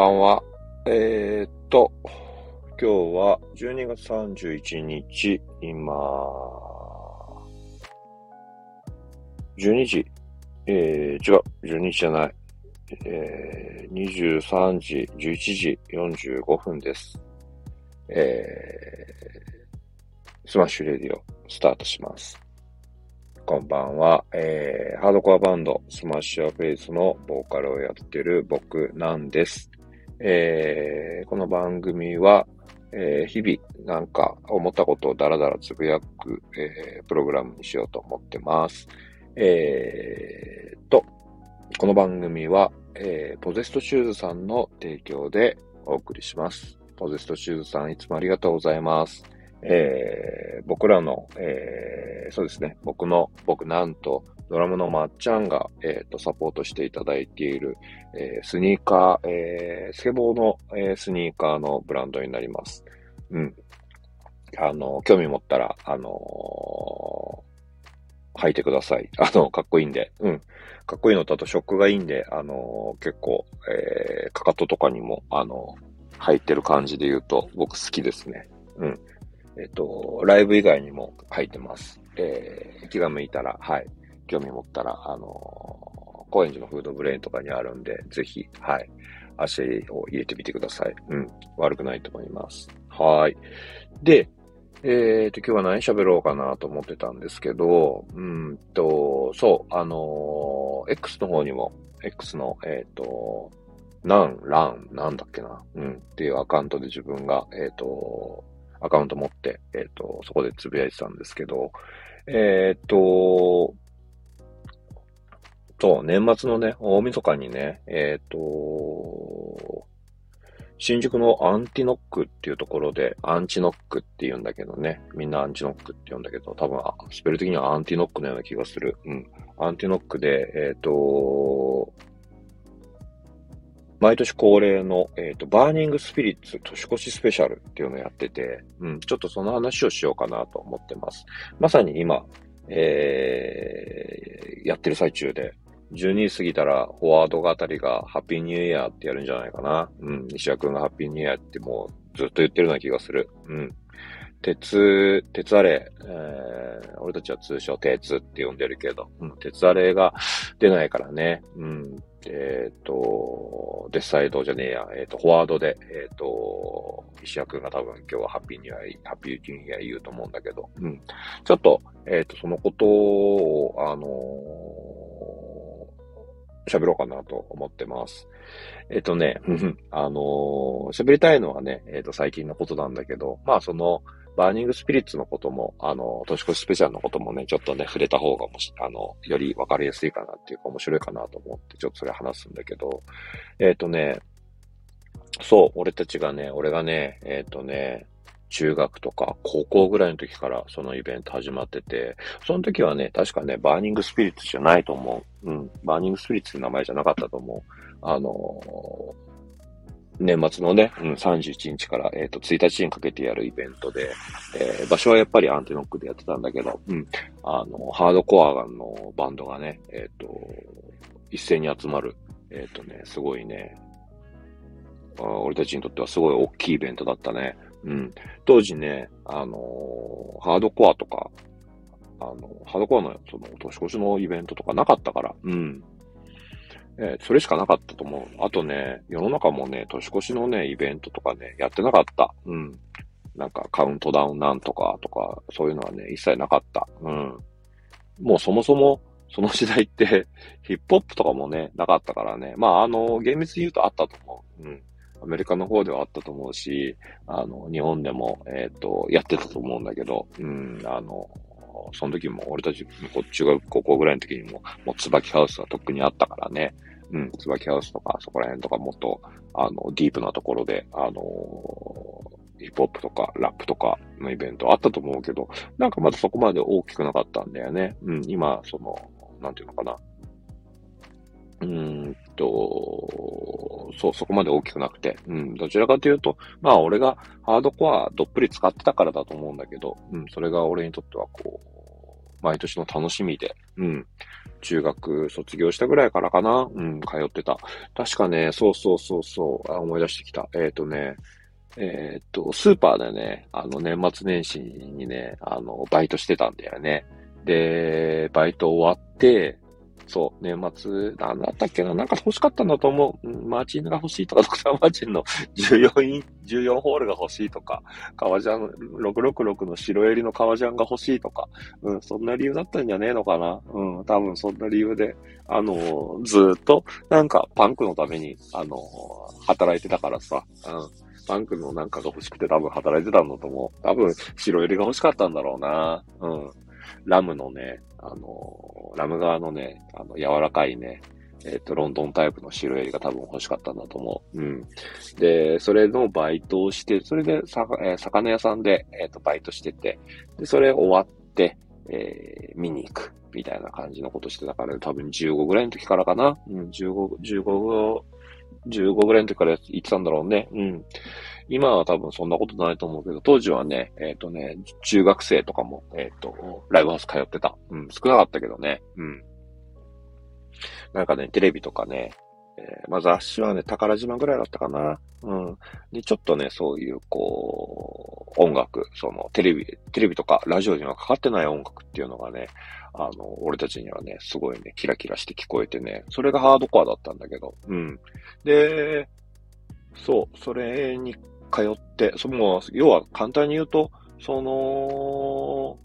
ばんは。えー、っと、今日は12月31日、今、12時、えー、違う、12時じゃない、えー、23時、11時45分です。えー、スマッシュレディオ、スタートします。こんばんは、えー、ハードコアバンド、スマッシュユアフェイスのボーカルをやってる僕なんです。えー、この番組は、えー、日々なんか思ったことをダラダラつぶやく、えー、プログラムにしようと思ってます。えー、と、この番組は、えー、ポゼストシューズさんの提供でお送りします。ポゼストシューズさんいつもありがとうございます。えー、僕らの、えー、そうですね、僕の、僕なんと、ドラムのまっちゃんが、えっ、ー、と、サポートしていただいている、えー、スニーカー、えー、スケボーの、えー、スニーカーのブランドになります。うん。あの、興味持ったら、あのー、履いてください。あの、かっこいいんで。うん。かっこいいのと、あと、ショックがいいんで、あのー、結構、えー、かかととかにも、あのー、履いてる感じで言うと、僕好きですね。うん。えっ、と、ライブ以外にも履いてます。えー、気が向いたら、はい。興味持ったら、あのー、高円寺のフードブレインとかにあるんで、ぜひ、はい、足を入れてみてください。うん、悪くないと思います。はい。で、えーと、今日は何喋ろうかなと思ってたんですけど、うんと、そう、あのー、X の方にも、X の、えっ、ー、と、なん、ラン、なんだっけな、うん、っていうアカウントで自分が、えっ、と、アカウント持って、えっ、と、そこでつぶやいてたんですけど、えっ、と、と、年末のね、大晦日にね、えっ、ー、と、新宿のアンティノックっていうところで、アンチノックって言うんだけどね。みんなアンチノックって言うんだけど、多分、スペル的にはアンティノックのような気がする。うん。アンティノックで、えっ、ー、と、毎年恒例の、えっ、ー、と、バーニングスピリッツ年越しスペシャルっていうのをやってて、うん、ちょっとその話をしようかなと思ってます。まさに今、えー、やってる最中で、12過ぎたら、フォワードがあたりが、ハッピーニューイヤーってやるんじゃないかな。うん。西谷くんがハッピーニューイヤーってもう、ずっと言ってるような気がする。うん。鉄、鉄アレ、えー、俺たちは通称鉄って呼んでるけど、うん、鉄アレが出ないからね。うん。えっ、ー、と、デスサイドじゃねえや、えっ、ー、と、フォワードで、えっ、ー、と、石谷くんが多分今日はハッピーニューイヤー、ハッピーニューイヤー言うと思うんだけど、うん。ちょっと、えっ、と、そのことを、あの喋ろうかなと思ってます。えっ、とね、あの喋りたいのはね、えっ、と、最近のことなんだけど、まあ、その、バーニングスピリッツのことも、あの、年越しスペシャルのこともね、ちょっとね、触れた方がもし、あの、より分かりやすいかなっていうか面白いかなと思って、ちょっとそれ話すんだけど、えっ、とね、そう、俺たちがね、俺がね、えっ、とね、中学とか高校ぐらいの時からそのイベント始まってて、その時はね、確かね、バーニングスピリッツじゃないと思う。うん。バーニングスピリッツって名前じゃなかったと思う。あのー、年末のね、うん、31日から、えっ、ー、と、1日にかけてやるイベントで、えー、場所はやっぱりアンティノックでやってたんだけど、うん、あの、ハードコアのバンドがね、えっ、ー、と、一斉に集まる、えっ、とね、すごいね、俺たちにとってはすごい大きいイベントだったね。うん。当時ね、あのー、ハードコアとか、あの、ハードコアのその年越しのイベントとかなかったから、うん。えー、それしかなかったと思う。あとね、世の中もね、年越しのね、イベントとかね、やってなかった。うん。なんかカウントダウンなんとかとか、そういうのはね、一切なかった。うん。もうそもそも、その時代って ヒップホップとかもね、なかったからね。まあ、あの、厳密に言うとあったと思う。うん。アメリカの方ではあったと思うし、あの、日本でも、えっ、ー、と、やってたと思うんだけど、うん、あの、その時も俺たち、中学高校ぐらいの時にも、もう椿ハウスはとっくにあったからね。うん、椿ハウスとか、そこら辺とかもっと、あの、ディープなところで、あのヒップホップとか、ラップとかのイベントあったと思うけど、なんかまだそこまで大きくなかったんだよね。うん、今、その、なんていうのかな。うんと、そう、そこまで大きくなくて、うん、どちらかというと、まあ俺がハードコアどっぷり使ってたからだと思うんだけど、うん、それが俺にとってはこう毎年の楽しみで、うん。中学卒業したぐらいからかなうん、通ってた。確かね、そうそうそうそう、あ思い出してきた。えっ、ー、とね、えっ、と、スーパーでね、あの、年末年始にね、あの、バイトしてたんだよね。で、バイト終わって、そう、年末、なんだったっけな、なんか欲しかったんだと思う。マーチンが欲しいとか、ドクターマーチンの14イン、14ホールが欲しいとか、革ジャン、666の白襟の革ジャンが欲しいとか、うん、そんな理由だったんじゃねえのかな。うん、多分そんな理由で、あのー、ずっと、なんかパンクのために、あのー、働いてたからさ、うん。パンクのなんかが欲しくて多分働いてたんだと思う。多分白襟が欲しかったんだろうな。うん。ラムのね、あの、ラム側のね、あの、柔らかいね、えっ、ー、と、ロンドンタイプの白襟が多分欲しかったんだと思う。うん。で、それのバイトをして、それでさ、えー、魚屋さんで、えっ、ー、と、バイトしてて、で、それ終わって、えー、見に行く、みたいな感じのことしてたから、多分15ぐらいの時からかな。うん、15、15、15ぐらいの時から行ってたんだろうね。うん。今は多分そんなことないと思うけど、当時はね、えっ、ー、とね、中学生とかも、えっ、ー、と、ライブハウス通ってた。うん、少なかったけどね。うん。なんかね、テレビとかね、えー、まあ、雑誌はね、宝島ぐらいだったかな。うん。で、ちょっとね、そういう、こう、音楽、その、テレビ、テレビとかラジオにはかかってない音楽っていうのがね、あの、俺たちにはね、すごいね、キラキラして聞こえてね、それがハードコアだったんだけど、うん。で、そう、それに通って、その、要は簡単に言うと、その、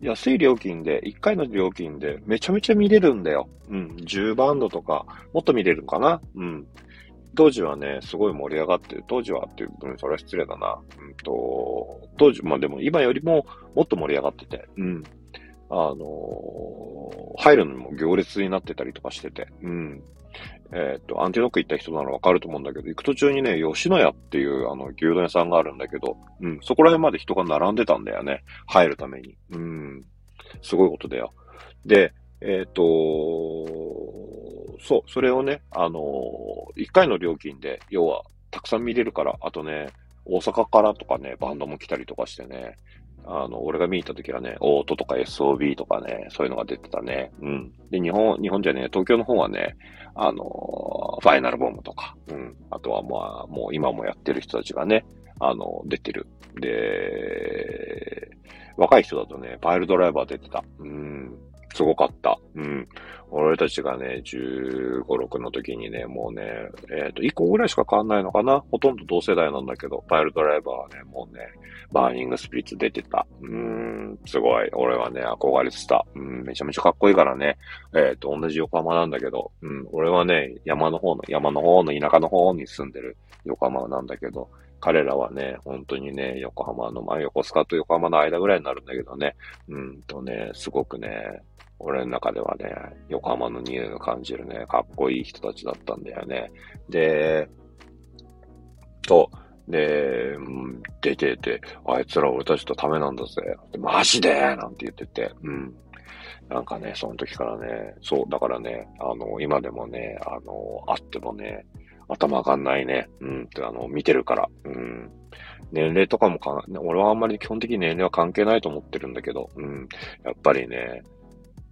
安い料金で、1回の料金でめちゃめちゃ見れるんだよ。うん。10バンドとか、もっと見れるかなうん。当時はね、すごい盛り上がってる。当時はっていう分、それは失礼だな。うんと、当時、まあでも今よりももっと盛り上がってて。うん。あのー、入るのも行列になってたりとかしてて。うん。えっ、と、アンティノック行った人ならわかると思うんだけど、行く途中にね、吉野家っていう、あの、牛丼屋さんがあるんだけど、うん、そこら辺まで人が並んでたんだよね。入るために。うん、すごいことだよ。で、えっ、ー、と、そう、それをね、あのー、1回の料金で、要は、たくさん見れるから、あとね、大阪からとかね、バンドも来たりとかしてね、あの、俺が見に行った時はね、オートとか SOB とかね、そういうのが出てたね。うん。で、日本、日本じゃね、東京の方はね、あの、ファイナルボムとか、うん。あとはまあ、もう今もやってる人たちがね、あの、出てる。で、若い人だとね、パイルドライバー出てた。うん。すごかった。うん。俺たちがね、15、6の時にね、もうね、えっ、ー、と、1個ぐらいしか変わんないのかな？ほとんど同世代なんだけど、パイルドライバーはね、もうね、バーニングスピリッツ出てた。うーん、すごい。俺はね、憧れてた。うん、めちゃめちゃかっこいいからね。えっ、ー、と、同じ横浜なんだけど、うん、俺はね、山の方の、山の方の田舎の方に住んでる横浜なんだけど、彼らはね、本当にね、横浜の、まあ、横須賀と横浜の間ぐらいになるんだけどね、うんとね、すごくね、俺の中ではね、横浜の匂いを感じるね、かっこいい人たちだったんだよね。で、と、で、出てて、あいつら俺たちとためなんだぜ。マジで？なんて言ってて、うん。なんかね、その時からね、そう、だからね、あの、今でもね、あの、あってもね、頭上がんないね。うん、ってあの、見てるから。うん。年齢とかもか、俺はあんまり基本的に年齢は関係ないと思ってるんだけど、うん。やっぱりね、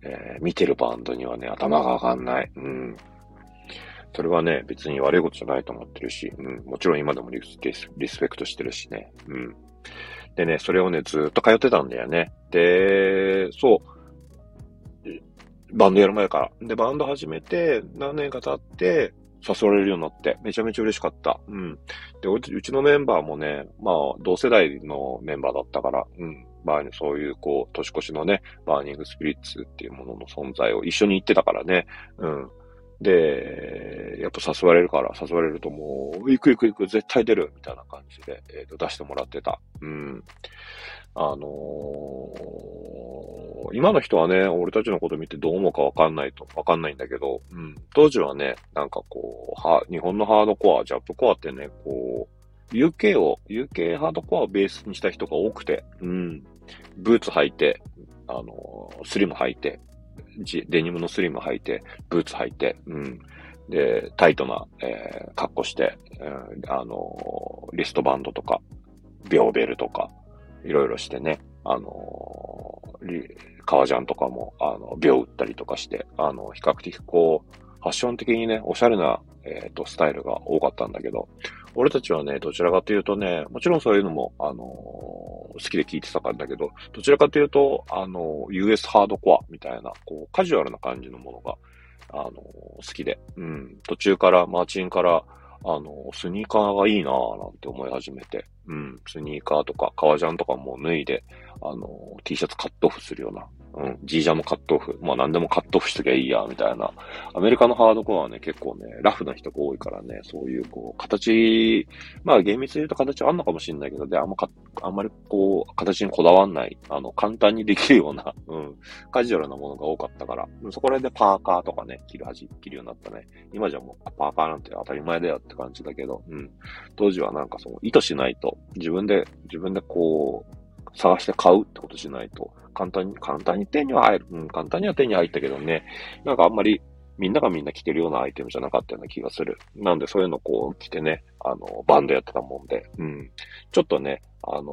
えー、見てるバンドにはね、頭が上がんない。うん。それはね、別に悪いことじゃないと思ってるし、うん。もちろん今でもリスリスペクトしてるしね。うん。でね、それをね、ずっと通ってたんだよね。で、そう。バンドやる前から。で、バンド始めて、何年か経って、誘われるようになって、めちゃめちゃ嬉しかった。うん。で、うちのメンバーもね、まあ、同世代のメンバーだったから、うん。まあ、そういう、こう、年越しのね、バーニングスピリッツっていうものの存在を一緒に言ってたからね。うん。で、やっぱ誘われるから、誘われるともう、行く行く行く、絶対出るみたいな感じで、えっ、ー、と、出してもらってた。うん。あのー、今の人はね、俺たちのこと見てどう思うかわかんないと、わかんないんだけど、うん。当時はね、なんかこう、は、日本のハードコア、ジャップコアってね、こう、UK を、UK ハードコアをベースにした人が多くて、うん。ブーツ履いて、あの、スリム履いて、デニムのスリム履いて、ブーツ履いて、うん。で、タイトな、えー、格好して、うん、あの、リストバンドとか、秒ベルとか、いろいろしてね、あの、革ジャンとかも、あの、秒打ったりとかして、あの、比較的こう、ファッション的にね、おしゃれな、えっ、ー、と、スタイルが多かったんだけど、俺たちはね、どちらかというとね、もちろんそういうのも、あのー、好きで聞いてたからだけど、どちらかというと、あのー、US ハードコアみたいな、こう、カジュアルな感じのものが、あの好きで、うん、途中から、マーチンから、あの、スニーカーがいいなぁなんて思い始めて、うん、スニーカーとか革ジャンとかも脱いで、あの、T シャツカットオフするような、うん、G ジャンもカットオフ。まあ何でもカットオフしときゃいいや、みたいな。アメリカのハードコアはね、結構ね、ラフな人が多いからね、そういうこう、形、まあ厳密に言うと形はあんのかもしれないけど、で、あんまか、あんまりこう、形にこだわんない、あの、簡単にできるような、うん、カジュアルなものが多かったから、そこら辺でパーカーとかね、着る味、着るようになったね。今じゃもう、パーカーなんて当たり前だよって感じだけど、うん。当時はなんかその、意図しないと、自分で、自分でこう、探して買うってことしないと、簡単に、簡単に手には入る。うん、簡単には手に入ったけどね、なんかあんまりみんながみんな着てるようなアイテムじゃなかったような気がする。なんでそういうのこう着てね、あの、バンドやってたもんで、うん。ちょっとね、あのー、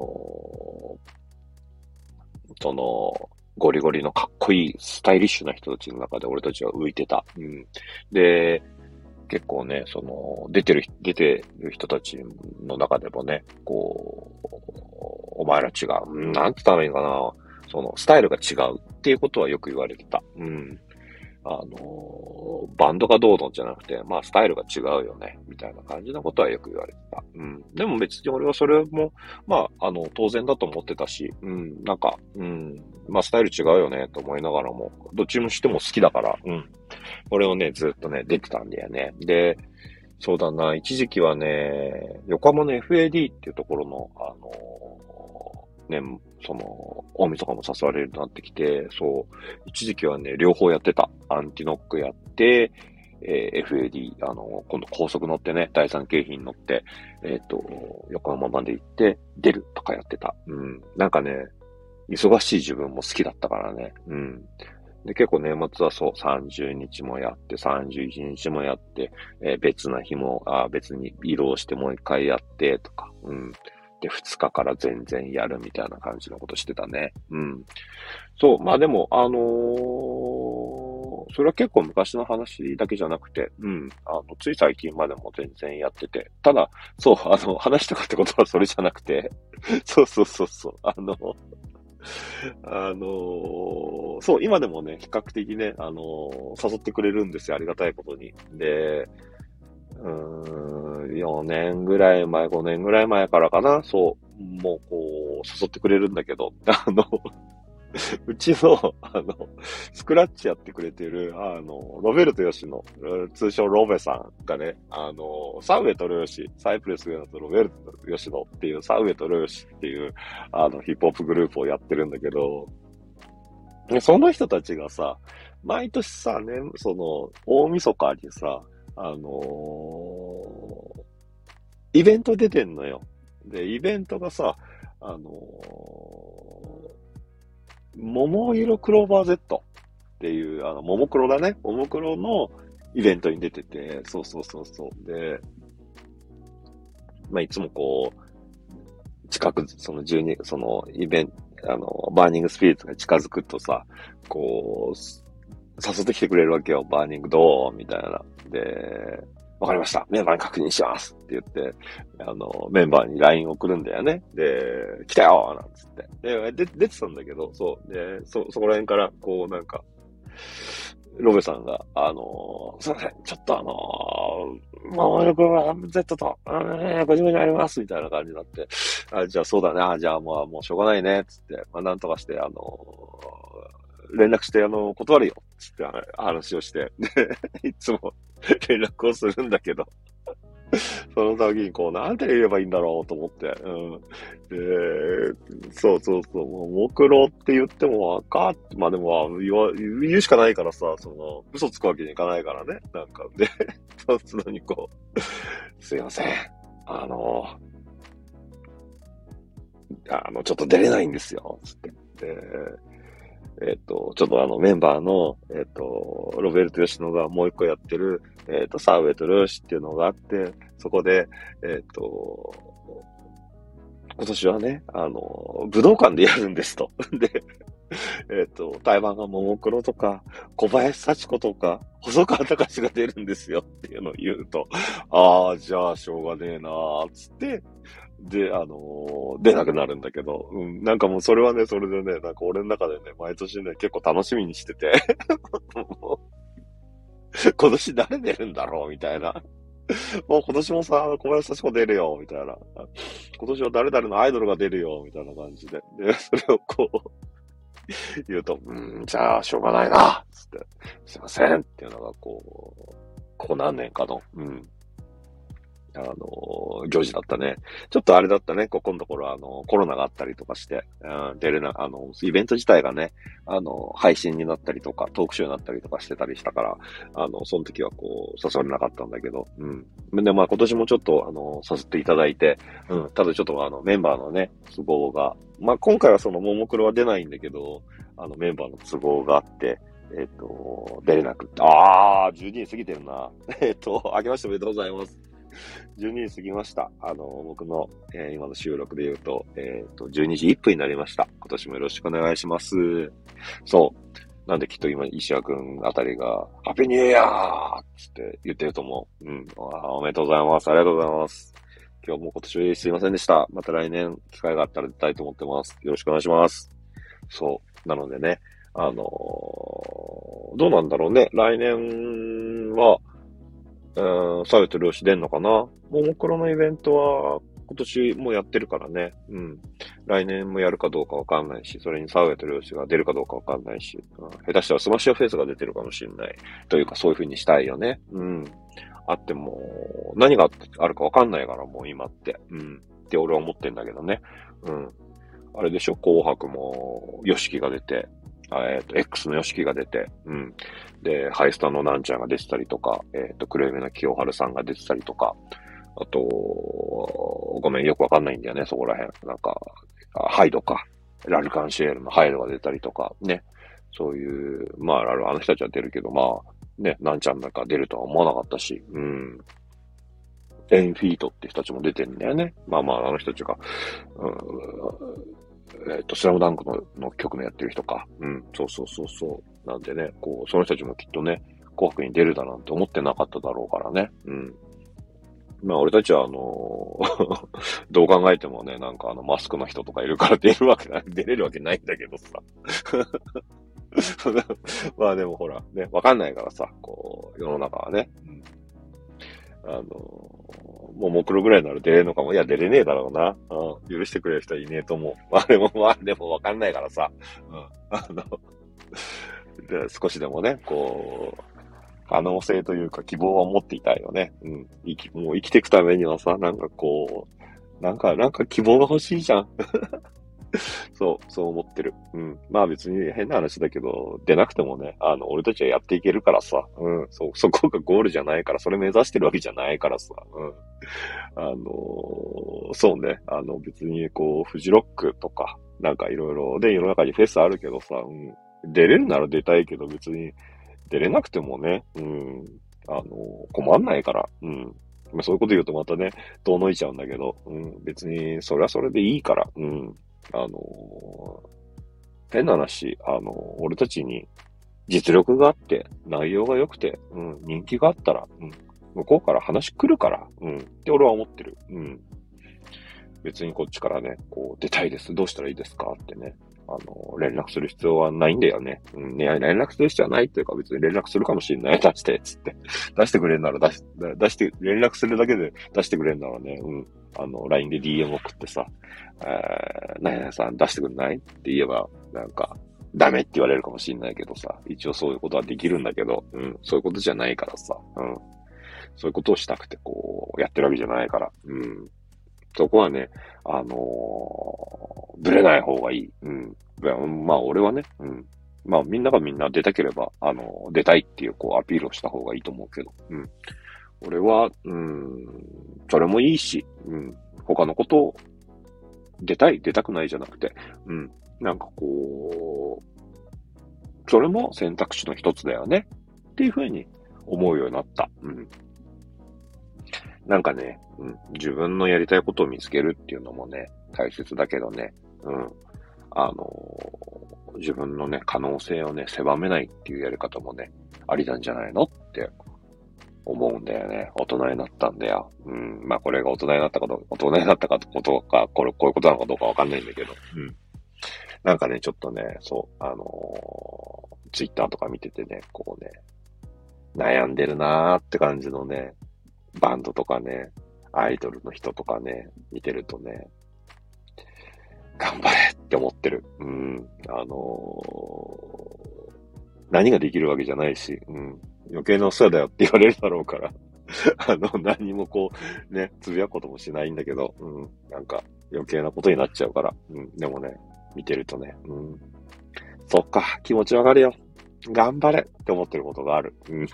その、ゴリゴリのかっこいいスタイリッシュな人たちの中で俺たちは浮いてた。うん。で、結構ね、その、出てる、出てる人たちの中でもね、こう、お前ら違う。なんて言ったらいいかな。その、スタイルが違うっていうことはよく言われてた。うん。あのバンドがどうのじゃなくて、まあ、スタイルが違うよね、みたいな感じのことはよく言われてた。うん。でも別に俺はそれも、まあ、あの、当然だと思ってたし、うん、なんか、うん、まあ、スタイル違うよね、と思いながらも、どっちもしても好きだから、うん。これをね、ずっとね、出てたんだよね。で、そうだな、一時期はね、横浜の FAD っていうところの、あの、ね、その、大晦日も誘われるようになってきて、そう、一時期はね、両方やってた。アンティノックやって、えー、FAD、あの、今度高速乗ってね、第三京浜乗って、えっ、ー、と、横浜まで行って、出るとかやってた。うん。なんかね、忙しい自分も好きだったからね。うん。で、結構年末はそう、30日もやって、31日もやって、えー、別な日も、あ別に移動してもう一回やって、とか、うん。で、2日から全然やるみたいな感じのことしてたね。うん。そう、まあでも、あのー、それは結構昔の話だけじゃなくて、うん、あの、つい最近までも全然やってて、ただ、そう、あの、話したかってことはそれじゃなくて、そうそうそうそう、あの、あのー、そう、今でもね、比較的ね、あのー、誘ってくれるんですよ、ありがたいことに。で、うーん、4年ぐらい前、5年ぐらい前からかな、そう、もうこう、誘ってくれるんだけど、あの、うちの、あの、スクラッチやってくれてる、あの、ロベルトヨシの、通称ロベさんがね、あの、サウエトロヨシ、サイプレスウェアとロベルトヨシノっていう、サウエトロヨシっていう、あの、ヒップホップグループをやってるんだけど、その人たちがさ、毎年さ、ね、その、大晦日にさ、あのー、イベント出てんのよ。で、イベントがさ、あのー桃色クローバー Z っていう、あの、ももクロだね。ももクロのイベントに出てて、そうそうそうそう。で、まあ、いつもこう、近く、その12、そのイベント、あの、バーニングスピリッツが近づくとさ、こう、誘ってきてくれるわけよ。バーニングどうみたいな。で、わかりました。メンバーに確認しますって言って、あの、メンバーに LINE 送るんだよね。で、来たよなんつって。で、で出てたんだけど、そう。で、そ、そこら辺から、こう、なんか、ロベさんが、あのすいません、ちょっとあのー、まあ、僕は Z と、うん、ご自分にあります、みたいな感じになって、あじゃあそうだね、あじゃあもう、もうしょうがないね、つって、まあ、なんとかして、あのー、連絡して、あの、断るよ、つって話をして、で、いつも 連絡をするんだけど その時にこう、なんて言えばいいんだろうと思って。うん。で、そうそうそう、もう、目論って言ってもわかって、まあでも言わ、言うしかないからさ、その、嘘つくわけにいかないからね。なんか、で、そうすのにこう、すいません。あの、あの、ちょっと出れないんですよ、つって。で、えっ、と、ちょっとあのメンバーの、えっ、と、ロベルト・ヨシノがもう一個やってる、えっ、と、サウエとルーシっていうのがあって、そこで、えっ、と、今年はね、あの、武道館でやるんですと。で、えっと、台湾がももクロとか、小林幸子とか、細川隆が出るんですよっていうのを言うと、ああ、じゃあしょうがねえなーつって、で、あのー、出なくなるんだけど、うん、なんかもうそれはね、それでね、なんか俺の中でね、毎年ね、結構楽しみにしてて、今年誰出るんだろうみたいな。もう今年もさ、小林幸子出るよ、みたいな。今年は誰々のアイドルが出るよ、みたいな感じで。で、それをこう言うと、うん、じゃあ、しょうがないな、つって、すいませんっていうのが、こう、ここ何年かの、うん、あの、行事だったね。ちょっとあれだったね、ここのところ、あの、コロナがあったりとかして、うん、出れな、あの、イベント自体がね、あの、配信になったりとか、トークショーになったりとかしてたりしたから、あの、その時はこう、誘われなかったんだけど、うん。で、まあ今年もちょっと、あの、誘っていただいて、うん、ただちょっとあの、メンバーのね、都合が、まあ今回はその、ももクロは出ないんだけど、あの、メンバーの都合があって、えっ、と、出れなくてああ、12時過ぎてるな。えっ、と、明けましておめでとうございます。12時過ぎました。あの、僕の、えー、今の収録で言うと、えっ、ー、と、12時1分になりました。今年もよろしくお願いします。そう。なんできっと今、石川くんあたりが、ハッピーニューイヤーって言ってると思う。うん。おめでとうございます。ありがとうございます。今日も今年すいませんでした。また来年機会があったら出たいと思ってます。よろしくお願いします。そう。なのでね、あのー、どうなんだろうね。来年は、うん、サウと漁師出んのかな？ももクロのイベントは今年もやってるからね。うん。来年もやるかどうかわかんないし、それにサウエと漁師が出るかどうかわかんないし、うん、下手したらスマッシュフェイスが出てるかもしれない。というか、そういう風にしたいよね。うん。あっても、何があるかわかんないから、もう今って。うん。って俺は思ってんだけどね。うん。あれでしょ？紅白も、ヨシキが出て、えっ、ー、と、X の yoshiki が出て、うん。で、ハイスタのなんちゃんが出てたりとか、えっ、ー、と、クレーメの清春さんが出てたりとか、あと、ごめん、よくわかんないんだよね、そこら辺。なんか、ハイドか。ラルカンシエルのハイドが出たりとか、ね。そういう、まあ、あの人たちは出るけど、まあ、ね、なんちゃんなんか出るとは思わなかったし、うん。エンフィートって人たちも出てんだよね。まあまあ、あの人たちが、うん、えっ、ー、と、スラムダンクのの曲のやってる人か。うん、そうそうそうそう。なんでね、こう、その人たちもきっとね、紅白に出るだなんて思ってなかっただろうからね。うん。まあ、俺たちは、あのー、どう考えてもね、なんかあの、マスクの人とかいるから出るわけない、出れるわけないんだけどさ。まあでもほら、ね、わかんないからさ、こう、世の中はね。うん、あのーももクロぐらいなら出れるのかも。いや、出れねえだろうな。うん。許してくれる人はいねえと思う。まあでも、まあでもわかんないからさ。うん。あの で、少しでもね、こう、可能性というか希望は持っていたいよね。うん。生き、もう生きていくためにはさ、なんかこう、なんか、なんか希望が欲しいじゃん。そう、そう思ってる。うん。まあ別に変な話だけど、出なくてもね、あの、俺たちはやっていけるからさ、うん、そ、そこがゴールじゃないから、それ目指してるわけじゃないからさ、うん。あのー、そうね、あの、別にこう、フジロックとか、なんかいろいろで世の中にフェスあるけどさ、うん、出れるなら出たいけど別に出れなくてもね、うん、あのー、困んないから、うん。まあ、そういうこと言うとまたね、遠のいちゃうんだけど、うん、別にそれはそれでいいから、うん。あの変な話、あの俺たちに実力があって、内容が良くて、うん、人気があったら、うん、向こうから話来るから、うん、って俺は思ってる。うん。別にこっちからね、こう、出たいです。どうしたらいいですかってね。あの、連絡する必要はないんだよね。うん、ね、連絡する必要はないっていうか別に連絡するかもしれない。出して、つって。出してくれんなら出し、出して、連絡するだけで出してくれんならね、うん。あの、LINE で DM 送ってさ、えー、何々さん出してくんない？って言えば、なんか、ダメって言われるかもしれないけどさ、一応そういうことはできるんだけど、うん、そういうことじゃないからさ、うん。そういうことをしたくて、こう、やってるわけじゃないから、うん。そこはね、あのー、ぶれない方がいい。うん。まあ、俺はね、うん。まあ、みんながみんな出たければ、あのー、出たいっていう、こう、アピールをした方がいいと思うけど、うん。俺は、うん、それもいいし、うん。他のことを、出たい、出たくないじゃなくて、うん。なんかこう、それも選択肢の一つだよね。っていうふうに思うようになった。うん。なんかね、うん、自分のやりたいことを見つけるっていうのもね、大切だけどね、うん。あの自分のね、可能性をね、狭めないっていうやり方もね、ありなんじゃないのって思うんだよね。大人になったんだよ。うん。まあこれが大人になったかど大人になったかことか、これ、こういうことなのかどうかわかんないんだけど。うん。なんかね、ちょっとね、そう、あのー、ツイッターとか見ててね、こうね、悩んでるなーって感じのね、バンドとかね、アイドルの人とかね、見てるとね、頑張れって思ってる。うん。あのー、何ができるわけじゃないし、うん。余計なお世話だよって言われるだろうから。あの、何もこう、ね、つぶやくこともしないんだけど、うん。なんか、余計なことになっちゃうから。うん。でもね、見てるとね、うん。そっか、気持ちわかるよ。頑張れって思ってることがある。うん。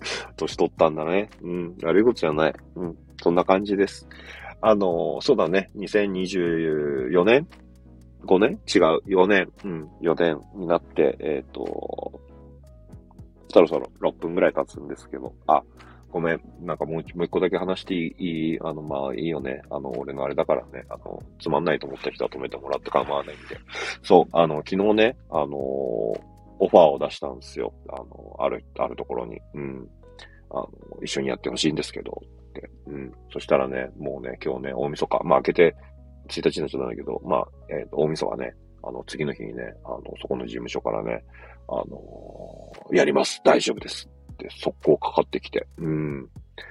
年取ったんだね。うん。悪いことじゃない。うん。そんな感じです。あの、そうだね。2024年 ?5 年？違う。4年。うん。4年になって、えっ、ー、と、そろそろ6分ぐらい経つんですけど、あ、ごめん。なんかもう一個だけ話していい？あの、まあいいよね。あの、俺のあれだからね。あの、つまんないと思った人は止めてもらって構わないんで。そう、あの、昨日ね、あのオファーを出したんですよ。あの、ある、あるところに。うん。あの、一緒にやってほしいんですけど。って。うん。そしたらね、もうね、今日ね、大晦日。まあ、開けて、1日になんだけど、まあ、えっ、ー、と、大晦日ね、あの、次の日にね、あの、そこの事務所からね、あのー、やります。大丈夫です。って速攻かかってきて、うん。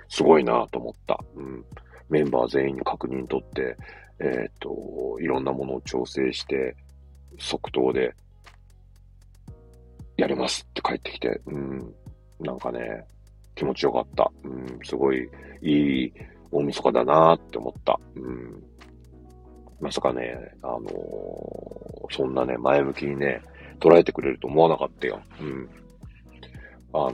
すごいなと思った。うん。メンバー全員に確認取って、えっ、と、いろんなものを調整して、即答で、やりますって帰ってきて、うん。なんかね、気持ちよかった。うん。すごいいい大晦日だなって思った。うん。まさかね、あのー、そんなね、前向きにね、捉えてくれると思わなかったよ。うん。あのー、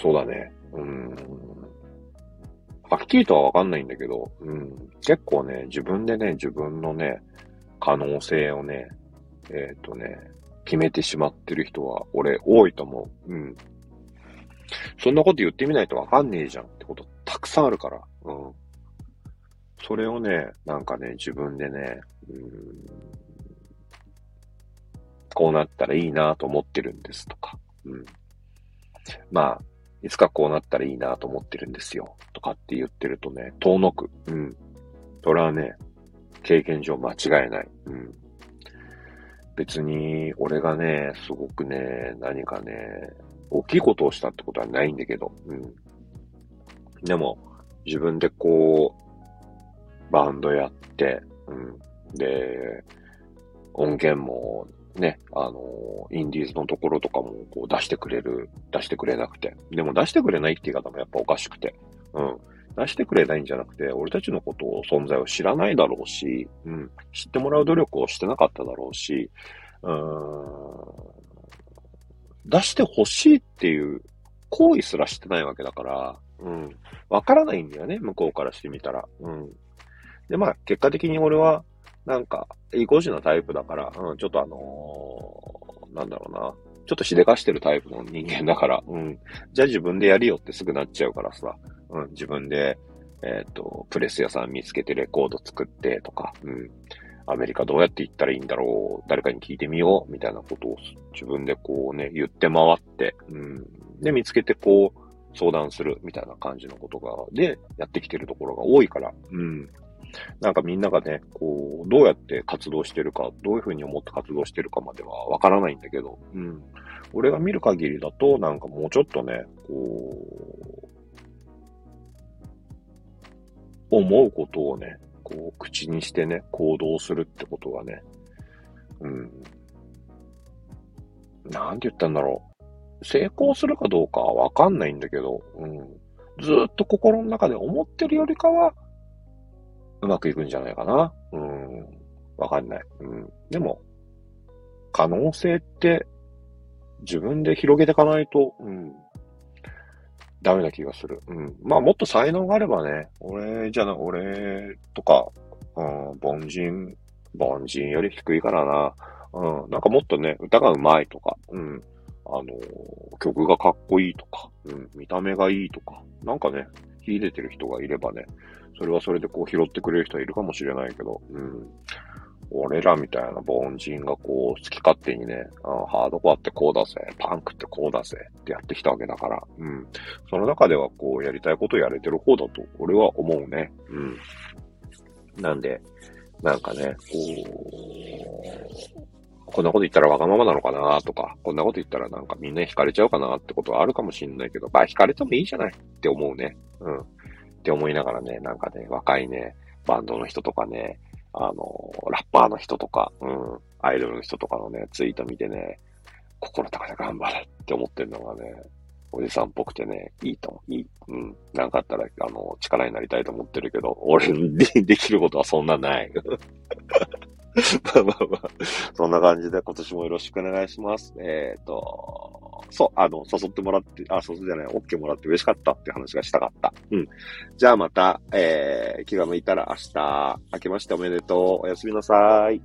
そうだね。うん。はっきりとはわかんないんだけど、うん。結構ね、自分でね、自分のね、可能性をね、えっ、ー、とね、決めてしまってる人は、俺、多いと思う。うん。そんなこと言ってみないとわかんねえじゃんってことたくさんあるから。うん。それをね、なんかね、自分でね、うん、こうなったらいいなと思ってるんですとか、うん。まあ、いつかこうなったらいいなと思ってるんですよ、とかって言ってるとね、遠のく。うん。それはね、経験上間違いない。うん。別に、俺がね、すごくね、何かね、大きいことをしたってことはないんだけど、うん。でも、自分でこう、バンドやって、うん。で、音源もね、あの、インディーズのところとかもこう出してくれる、出してくれなくて。でも出してくれないって言い方もやっぱおかしくて。うん。出してくれないんじゃなくて、俺たちのことを、存在を知らないだろうし、うん。知ってもらう努力をしてなかっただろうし、うーん。出してほしいっていう行為すらしてないわけだから、うん。わからないんだよね、向こうからしてみたら。うん。で、まあ、結果的に俺は、なんか、意固地なタイプだから、うん、ちょっとあのー、なんだろうな。ちょっとしでかしてるタイプの人間だから、うん。じゃあ自分でやるよってすぐなっちゃうからさ、うん、自分で、えっ、ー、と、プレス屋さん見つけてレコード作ってとか、うん。アメリカどうやって行ったらいいんだろう誰かに聞いてみようみたいなことを自分でこうね、言って回って、うん。で、見つけてこう、相談するみたいな感じのことが、で、やってきてるところが多いから、うん。なんかみんながね、こう、どうやって活動してるか、どういうふうに思って活動してるかまではわからないんだけど、うん。俺が見る限りだと、なんかもうちょっとね、こう、思うことをね、こう、口にしてね、行動するってことがね、うん。なんて言ったんだろう。成功するかどうかはわかんないんだけど、うん。ずっと心の中で思ってるよりかは、うまくいくんじゃないかな。うん。わかんない。うん。でも、可能性って自分で広げていかないと、うん。ダメな気がする。うん。まあもっと才能があればね、俺じゃな、俺とか、うん、凡人、凡人より低いからな。うん。なんかもっとね、歌が上手いとか、うん。あの、曲がかっこいいとか、うん。見た目がいいとか、なんかね、秀でてる人がいればね、それはそれでこう拾ってくれる人はいるかもしれないけど、うん。俺らみたいな凡人がこう、好き勝手にね、あハードコアってこうだぜ、パンクってこうだぜってやってきたわけだから、うん。その中ではこう、やりたいことやれてる方だと、俺は思うね。うん。なんで、なんかね、こう、こんなこと言ったらわがままなのかなとか、こんなこと言ったらなんかみんな惹かれちゃうかなってことはあるかもしんないけど、まあ惹かれてもいいじゃないって思うね。うん。って思いながらね、なんかね、若いね、バンドの人とかね、あの、ラッパーの人とか、うん、アイドルの人とかのね、ツイート見てね、心高で頑張れって思ってるのがね、おじさんっぽくてね、いいと思う。いい。うん。なんかあったら、あの、力になりたいと思ってるけど、俺にできることはそんなない。まあまあまあ、そんな感じで今年もよろしくお願いします。えっ、ー、と、そう、あの、誘ってもらって、あ、誘ってじゃない、OK もらって嬉しかったって話がしたかった。うん。じゃあまた、えー、気が向いたら明日、明けましておめでとう。おやすみなさい。